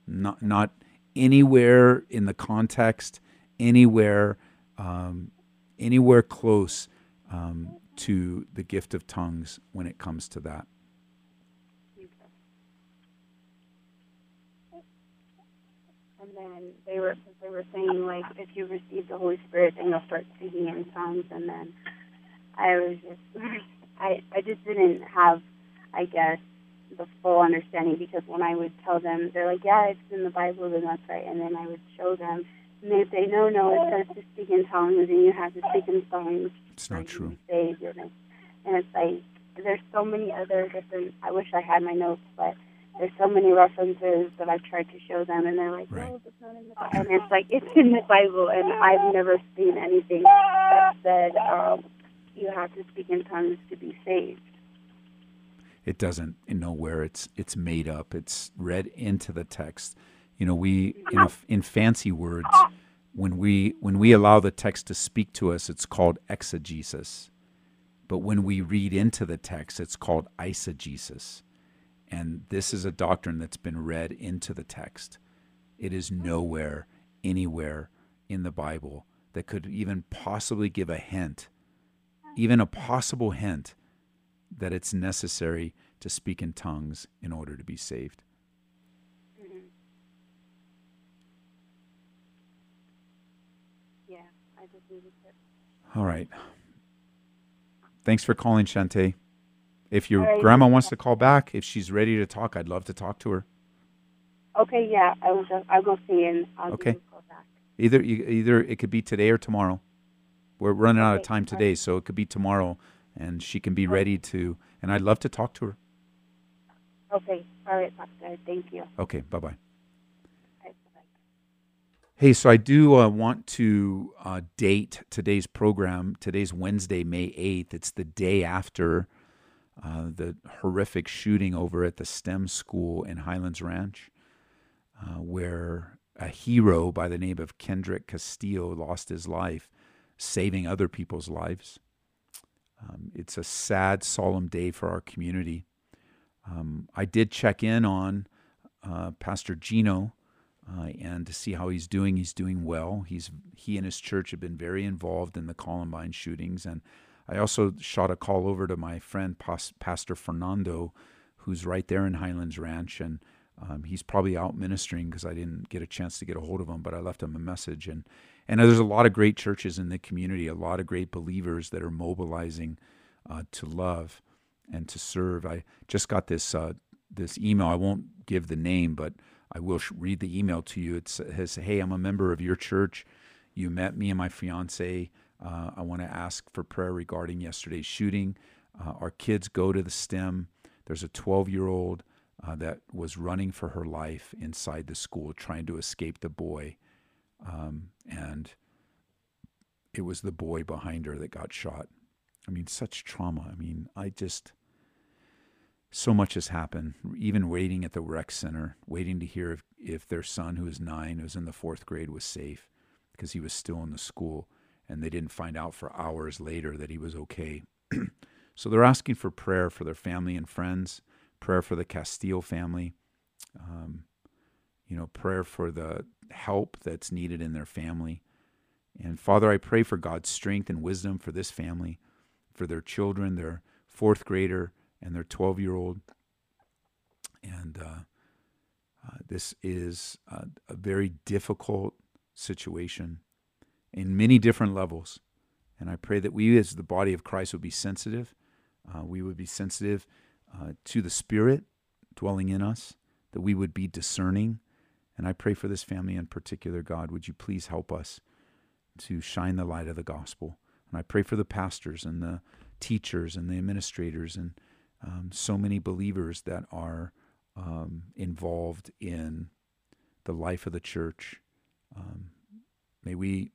Not, not anywhere in the context, anywhere, um, anywhere close um, to the gift of tongues when it comes to that. Then they were they were saying like if you receive the Holy Spirit, then you'll start speaking in tongues. And then I was just I I just didn't have I guess the full understanding because when I would tell them, they're like, yeah, it's in the Bible, then that's right. And then I would show them, and they'd say, no, no, it says to speak in tongues, and you have to speak in tongues. It's not true. Saved. And it's like there's so many other different. I wish I had my notes, but there's so many references that I've tried to show them, and they're like, Right. no, it's not in the Bible. And it's like it's in the Bible, and I've never seen anything that said um, you have to speak in tongues to be saved. it doesn't nowhere it's it's made up it's read into the text you know we in, a, in fancy words when we when we allow the text to speak to us it's called exegesis but when we read into the text it's called eisegesis and this is a doctrine that's been read into the text it is nowhere anywhere in the bible that could even possibly give a hint even a possible hint that it's necessary to speak in tongues in order to be saved. Mm-hmm. Yeah, I just needed to. All right. Thanks for calling, Shante. If your right. grandma wants to call back, if she's ready to talk, I'd love to talk to her. Okay, yeah, I will. Just, I'll go see and I'll Okay. give you a call back. Either you- either it could be today or tomorrow. We're running out of time today, so it could be tomorrow, and she can be ready to. And I'd love to talk to her. Okay, all right, Pastor. Thank you. Okay, bye bye. Bye. Bye. Hey, so I do uh, want to uh, date today's program. Today's Wednesday, May 8th. It's the day after uh, the horrific shooting over at the STEM school in Highlands Ranch, uh, where a hero by the name of Kendrick Castillo lost his life saving other people's lives. Um, it's a sad, solemn day for our community. Um, I did check in on uh, Pastor Gino uh, and to see how he's doing. He's doing well. He's he and his church have been very involved in the Columbine shootings, and I also shot a call over to my friend Pas- Pastor Fernando, who's right there in Highlands Ranch, and um, he's probably out ministering because I didn't get a chance to get a hold of him, but I left him a message. and And there's a lot of great churches in the community, a lot of great believers that are mobilizing uh, to love and to serve. I just got this uh, this email. I won't give the name, but I will sh- read the email to you. It says, "Hey, I'm a member of your church. You met me and my fiance. Uh, I want to ask for prayer regarding yesterday's shooting. Uh, our kids go to the STEM. There's a 12 year old uh, that was running for her life inside the school, trying to escape the boy, um, and it was the boy behind her that got shot. I mean, such trauma. I mean, I just so much has happened. Even waiting at the rec center, waiting to hear if, if their son, who was nine, who was in the fourth grade, was safe because he was still in the school, and they didn't find out for hours later that he was okay. so they're asking for prayer for their family and friends, prayer for the Castillo family, um, you know, prayer for the help that's needed in their family. And Father, I pray for God's strength and wisdom for this family, for their children, their fourth grader and their 12 year old. And uh, uh, this is a, a very difficult situation in many different levels. And I pray that we, as the body of Christ, would be sensitive. Uh, we would be sensitive uh, to the Spirit dwelling in us, that we would be discerning. And I pray for this family in particular, God, would you please help us to shine the light of the gospel? And I pray for the pastors and the teachers and the administrators and um, so many believers that are um, involved in the life of the church. Um, may we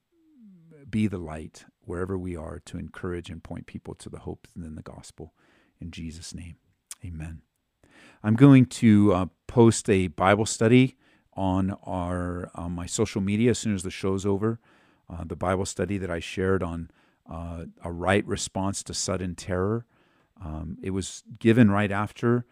be the light wherever we are to encourage and point people to the hope in the gospel. In Jesus' name, amen. I'm going to uh, post a Bible study on our on my social media as soon as the show's over. Uh, the Bible study that I shared on uh, a right response to sudden terror. Um, it was given right after.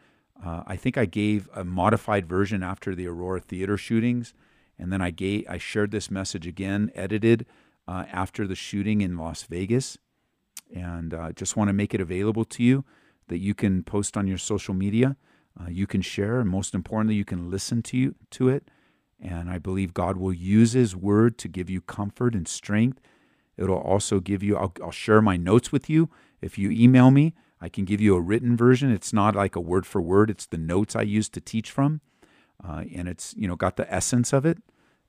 Uh, I think I gave a modified version after the Aurora Theater shootings, and then I gave I shared this message again, edited uh, after the shooting in Las Vegas, and uh, just want to make it available to you that you can post on your social media, uh, you can share, and most importantly, you can listen to you, to it. And I believe God will use His Word to give you comfort and strength. It'll also give you. I'll, I'll share my notes with you. If you email me, I can give you a written version. It's not like a word for word. It's the notes I use to teach from, uh, and it's you know got the essence of it.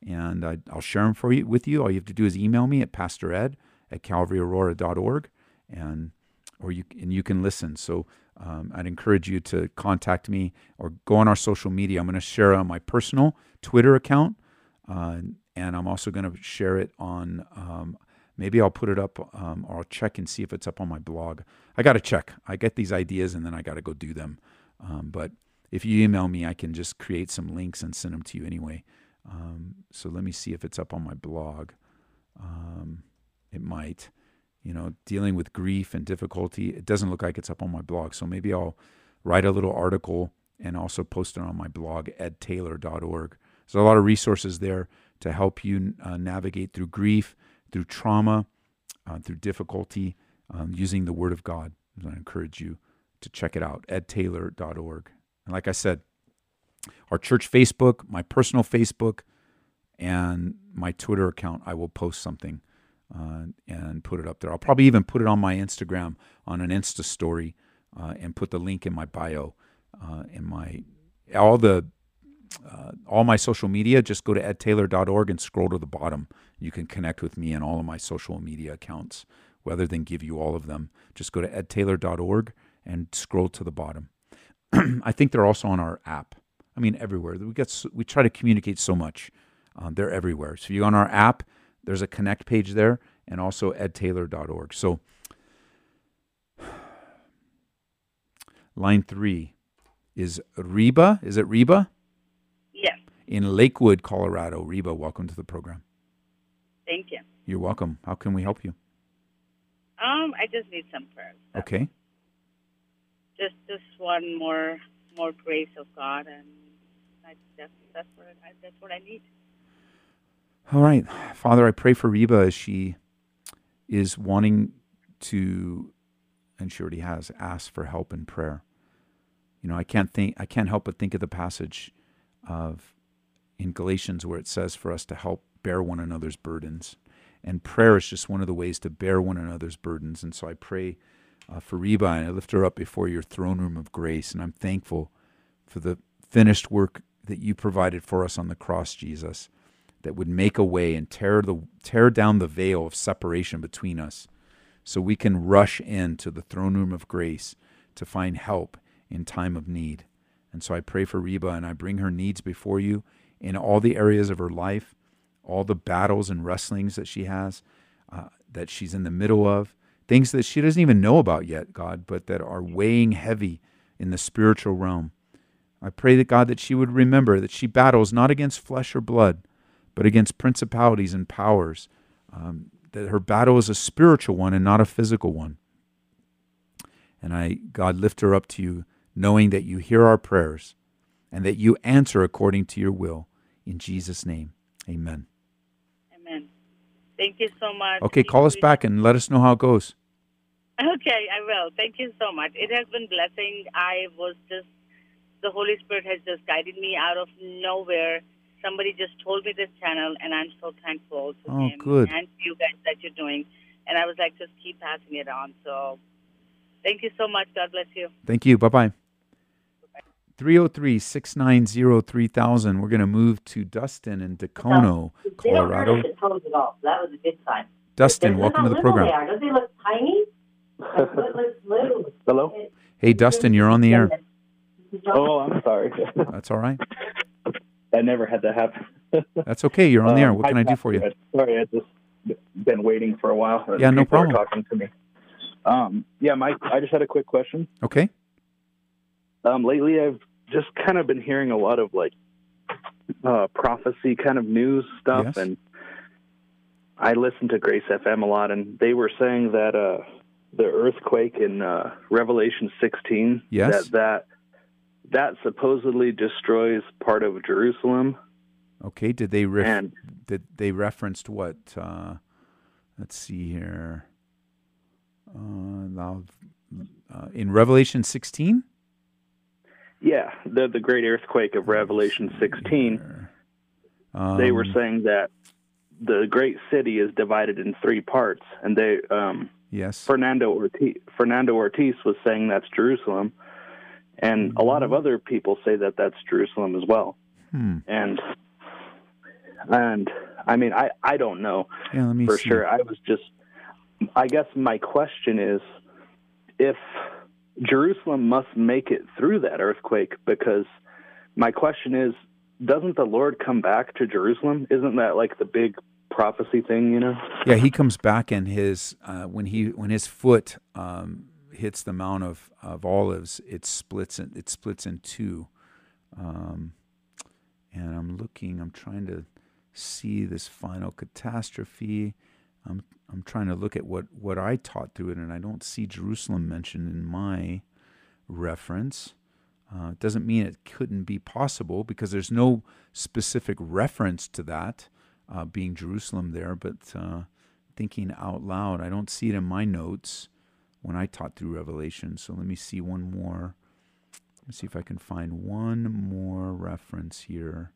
And I, will share them for you with you. All you have to do is email me at pastored at calvaryaurora.org, and or you and you can listen. So um, I'd encourage you to contact me or go on our social media. I'm going to share on my personal Twitter account, uh, and I'm also going to share it on. Um, maybe I'll put it up, um, or I'll check and see if it's up on my blog. I got to check. I get these ideas, and then I got to go do them. Um, but if you email me, I can just create some links and send them to you anyway. Um, so let me see if it's up on my blog. Um, it might you know, dealing with grief and difficulty. It doesn't look like it's up on my blog. So maybe I'll write a little article and also post it on my blog, edtaylor.org. There's a lot of resources there to help you uh, navigate through grief, through trauma, uh, through difficulty, um, using the Word of God. I encourage you to check it out, edtaylor.org. And like I said, our church Facebook, my personal Facebook, and my Twitter account, I will post something uh, and put it up there. I'll probably even put it on my Instagram on an Insta story uh, and put the link in my bio. Uh, in my all the uh, all my social media, just go to edtaylor.org and scroll to the bottom. You can connect with me in all of my social media accounts. Rather than give you all of them, just go to edtaylor.org and scroll to the bottom. I think they're also on our app. I mean, everywhere. We get we try to communicate so much. Uh, they're everywhere. So if you on our app, there's a connect page there and also edtaylor.org. So, line three is Reba. Is it Reba? Yes. In Lakewood, Colorado. Reba, welcome to the program. Thank you. You're welcome. How can we help you? Um, I just need some prayers. So. Okay. Just, just one more, more grace of God, and I, that's that's what I, that's what I need. All right. Father, I pray for Reba as she is wanting to, and she already has, asked for help in prayer. You know, I can't think, I can't help but think of the passage of in Galatians where it says for us to help bear one another's burdens. And prayer is just one of the ways to bear one another's burdens. And so I pray uh, for Reba and I lift her up before your throne room of grace. And I'm thankful for the finished work that you provided for us on the cross, Jesus that would make a way and tear the tear down the veil of separation between us so we can rush into the throne room of grace to find help in time of need. And so I pray for Reba and I bring her needs before you in all the areas of her life, all the battles and wrestlings that she has, uh, that she's in the middle of, things that she doesn't even know about yet, God, but that are weighing heavy in the spiritual realm. I pray that God that she would remember that she battles not against flesh or blood, but against principalities and powers. Um, that her battle is a spiritual one and not a physical one. And I, God, lift her up to you, knowing that you hear our prayers and that you answer according to your will. In Jesus' name, amen. Amen. Thank you so much. Okay, Thank call us back and let us know how it goes. Okay, I will. Thank you so much. It has been blessing. I was just, the Holy Spirit has just guided me out of nowhere somebody just told me this channel, and I'm so thankful to oh, him good. and to you guys that you're doing. And I was like, just keep passing it on. So thank you so much. God bless you. Thank you. Bye bye. 303 690 3000. We're going to move to Dustin in Dacono, Colorado. They don't at all. That was a good time. Dustin, welcome to the program. Don't they look tiny? Hello? Hey, Dustin, you're on the air. Oh, I'm sorry. That's all right. I never had that happen. That's okay. You're on the air. What can I do for you? Sorry, I just been waiting for a while. Yeah, no problem. Talking to me. Um, yeah, Mike. I just had a quick question. Okay. Um, lately, I've just kind of been hearing a lot of like uh, prophecy kind of news stuff, Yes. and I listen to Grace FM a lot, and they were saying that uh, the earthquake in uh, Revelation 16 Yes. that that that supposedly destroys part of Jerusalem. Okay. Did they ref- And- did they referenced what? Uh, let's see here. Uh, uh, in Revelation 16? Yeah, the the great earthquake of Revelation 16. they were Um, saying that the great city is divided in three parts, and they um, Yes. Fernando Ortiz, Fernando Ortiz was saying that's Jerusalem, and a lot of other people say that that's Jerusalem as well. Hmm. And and I mean, I I don't know Yeah, let me for see. sure. I was just, I guess my question is, if Jerusalem must make it through that earthquake, because my question is, doesn't the Lord come back to Jerusalem? Isn't that like the big prophecy thing, you know? Yeah, he comes back and his uh, when he when his foot um, hits the Mount of, of Olives, it splits in, it splits in two. Um, and I'm looking, I'm trying to see this final catastrophe. I'm I'm trying to look at what what I taught through it, and I don't see Jerusalem mentioned in my reference. Uh, it doesn't mean it couldn't be possible because there's no specific reference to that uh, being Jerusalem there. But uh, thinking out loud, I don't see it in my notes when I taught through Revelation. So let me see one more. Let me see if I can find one more reference here.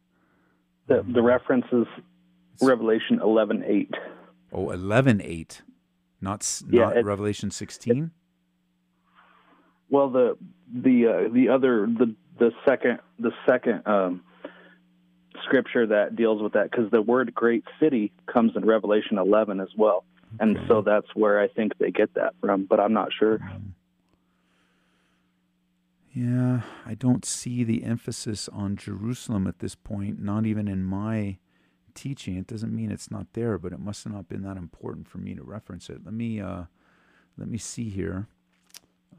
The the reference is Revelation eleven eight. Oh, 11.8, not, Yeah, not it- Revelation 16? Well, the the uh, the other the the second the second um, scripture that deals with that because the word great city comes in Revelation 11 as well, and so that's where I think they get that from, but I'm not sure. Yeah, I don't see the emphasis on Jerusalem at this point, not even in my teaching. It doesn't mean it's not there, but it must have not been that important for me to reference it. Let me uh, let me see here.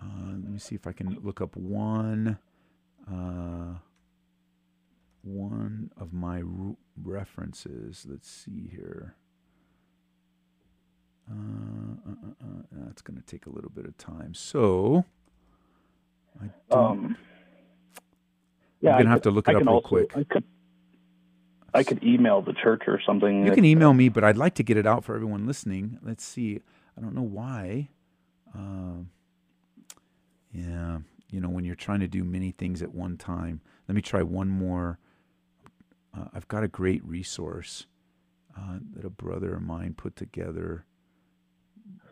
Uh, let me see if I can look up one uh, one of my references. Let's see here. Uh, uh, uh, uh, that's going to take a little bit of time. So, I um, yeah, I'm gonna have to look I it up real also- quick. I could, I could email the church or something. You can email me, but I'd like to get it out for everyone listening. Let's see. I don't know why. Um, yeah, you know, when you're trying to do many things at one time. Let me try one more. Uh, I've got a great resource uh, that a brother of mine put together,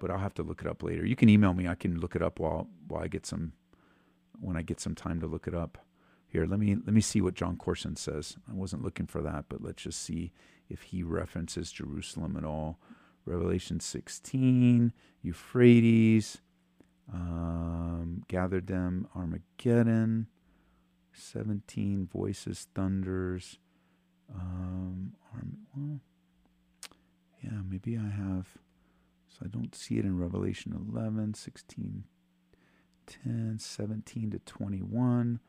but I'll have to look it up later. You can email me. I can look it up while while I get some when I get some time to look it up. Here, let me let me see what Jon Courson says. I wasn't looking for that, but let's just see if he references Jerusalem at all. Revelation 16, Euphrates, um, gathered them, Armageddon, 17, voices, thunders. Um, Arm- well, yeah, maybe I have. So I don't see it in Revelation 11, 16, 10, 17 to 21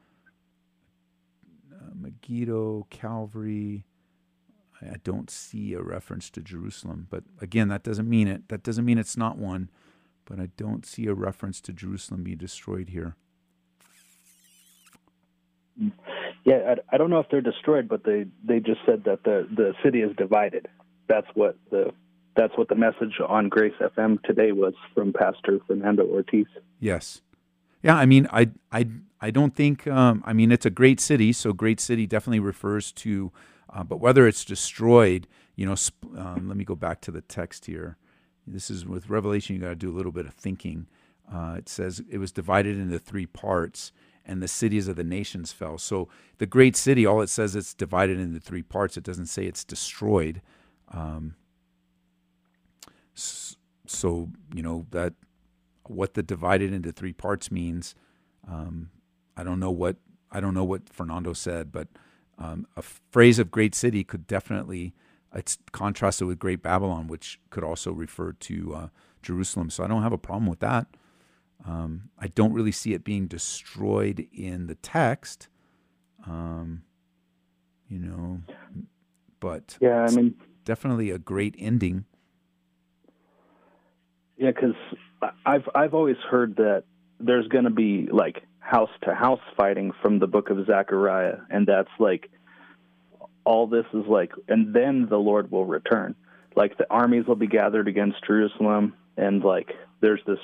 uh, Megiddo, Calvary. I, don't see a reference to Jerusalem, but again, that doesn't mean it. That doesn't mean it's not one, but I don't see a reference to Jerusalem being destroyed here. Yeah, I, I don't know if they're destroyed, but they they just said that the the city is divided. That's what the that's what the message on Grace FM today was from Pastor Fernando Ortiz. Yes. Yeah, I mean, I, I, I don't think. Um, I mean, it's a great city, so great city definitely refers to. Uh, but whether it's destroyed, you know, sp- um, let me go back to the text here. This is with Revelation. You got to do a little bit of thinking. Uh, it says it was divided into three parts, and the cities of the nations fell. So the great city, all it says it's divided into three parts. It doesn't say it's destroyed. Um, so you know that what the divided into three parts means. Um, I don't know what I don't know what Fernando said, but um, a phrase of great city could definitely it's contrasted with Great Babylon, which could also refer to uh, Jerusalem. So I don't have a problem with that. Um, I don't really see it being destroyed in the text. Um, you know, but Yeah, I mean, definitely a great ending. Yeah, because I've I've always heard that there's going to be like house to house fighting from the book of Zechariah, and that's like all this is like, and then the Lord will return. Like the armies will be gathered against Jerusalem, and like there's this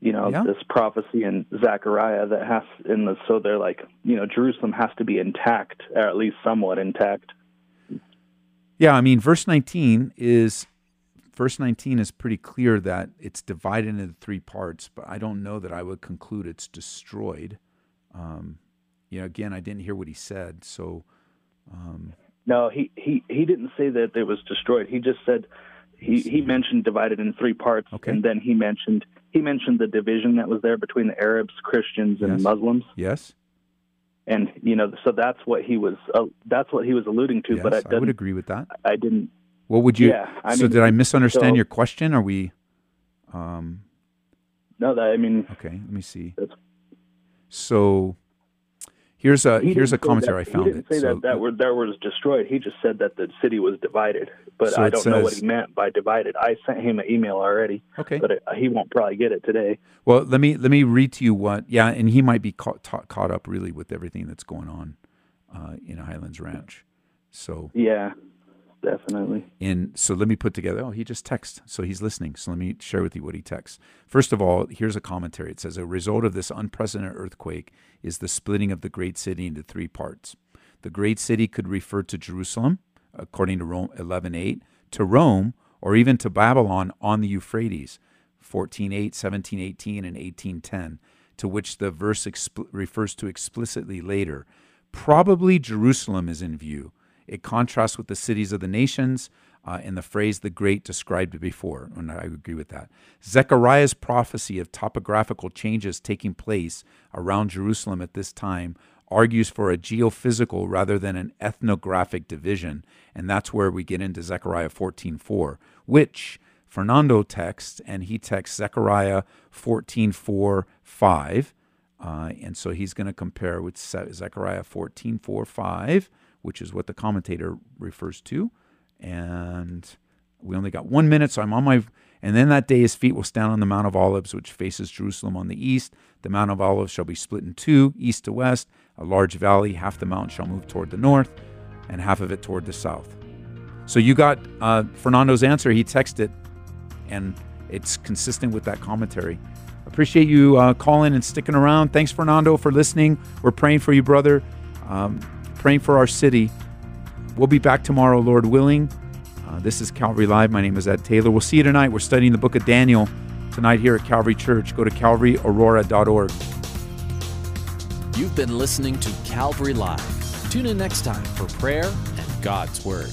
you know, Yeah. this prophecy in Zechariah that has in the so they're like, you know, Jerusalem has to be intact, or at least somewhat intact. Yeah, I mean, verse 19 is verse 19 is pretty clear that it's divided into three parts, but I don't know that I would conclude it's destroyed. Um, you know, again, I didn't hear what he said, so um, No, he, he, he didn't say that it was destroyed. He just said he, he mentioned divided in three parts, Okay. and then he mentioned he mentioned the division that was there between the Arabs, Christians, and Yes. Muslims, yes, and you know, so that's what he was uh, that's what he was alluding to. yes, but I, I would agree with that. I didn't. What would you? Yeah, I so mean, did I misunderstand so- your question? Are we? Um, No, that I mean, okay, let me see. So here's a he here's a commentary that, I found. He didn't it. say So that that were that was destroyed. He just said that the city was divided. But So I don't know what he meant by divided. I sent him an email already, okay. but it, he won't probably get it today. Well, let me let me read to you what. Yeah, and he might be caught caught up really with everything that's going on uh, in Highlands Ranch. So Yeah, definitely. And so let me put together. Oh, he just texts, so he's listening. So let me share with you what he texts. First of all, here's a commentary. It says a result of this unprecedented earthquake is the splitting of the great city into three parts. The great city could refer to Jerusalem, according to Rome 11:8, to Rome, or even to Babylon on the Euphrates, 14:8, 17:18, and 18:10, to which the verse refers to explicitly later. Probably Jerusalem is in view. It contrasts with the cities of the nations uh, and the phrase the great described before, and I agree with that. Zechariah's prophecy of topographical changes taking place around Jerusalem at this time argues for a geophysical rather than an ethnographic division, and that's where we get into Zechariah 14:4, which Fernando texts, and he texts Zechariah 14:4, 5. Uh, and so he's going to compare with Zechariah 14, 4, 5, which is what the commentator refers to. And we only got one minute, so I'm on my. And then that day his feet will stand on the Mount of Olives, which faces Jerusalem on the east. The Mount of Olives shall be split in two, east to west. A large valley, half the mountain shall move toward the north, and half of it toward the south. So you got uh, Fernando's answer. He texted, and it's consistent with that commentary. Appreciate you uh, calling and sticking around. Thanks, Fernando, for listening. We're praying for you, brother. Um, praying for our city. We'll be back tomorrow, Lord willing. Uh, this is Calvary Live. My name is Ed Taylor. We'll see you tonight. We're studying the book of Daniel tonight here at Calvary Church. Go to calvaryaurora.org. You've been listening to Calvary Live. Tune in next time for prayer and God's Word.